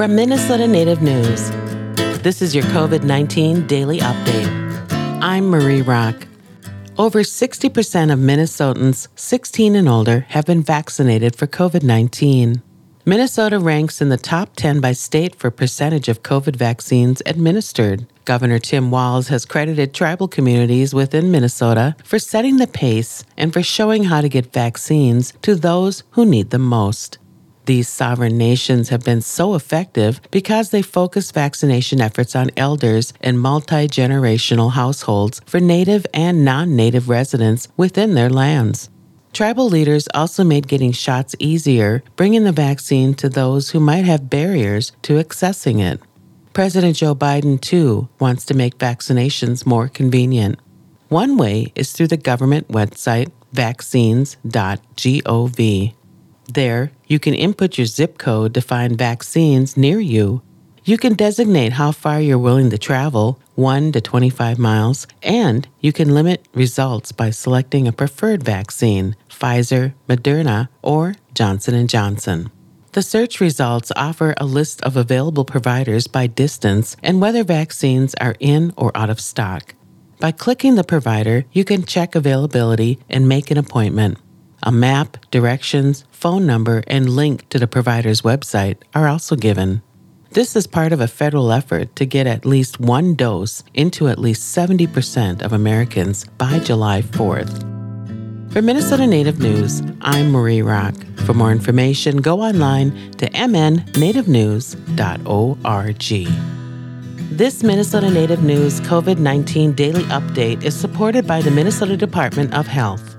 From Minnesota Native News, this is your COVID 19 daily update. I'm Marie Rock. Over 60% of Minnesotans 16 and older have been vaccinated for COVID 19. Minnesota ranks in the top 10 by state for percentage of COVID vaccines administered. Governor Tim Walz has credited tribal communities within Minnesota for setting the pace and for showing how to get vaccines to those who need them most. These sovereign nations have been so effective because they focus vaccination efforts on elders and multi generational households for native and non native residents within their lands. Tribal leaders also made getting shots easier, bringing the vaccine to those who might have barriers to accessing it. President Joe Biden, too, wants to make vaccinations more convenient. One way is through the government website vaccines.gov. There, you can input your zip code to find vaccines near you you can designate how far you're willing to travel, 1 to 25 miles, and you can limit results by selecting a preferred vaccine, Pfizer, Moderna, or Johnson & Johnson. The search results offer a list of available providers by distance and whether vaccines are in or out of stock. By clicking the provider, you can check availability and make an appointment. A map, directions, phone number, and link to the provider's website are also given. This is part of a federal effort to get at least one dose into at least 70% of Americans by July 4th. For Minnesota Native News, I'm Marie Rock. For more information, go online to mnnativenews.org. This Minnesota Native News COVID 19 daily update is supported by the Minnesota Department of Health.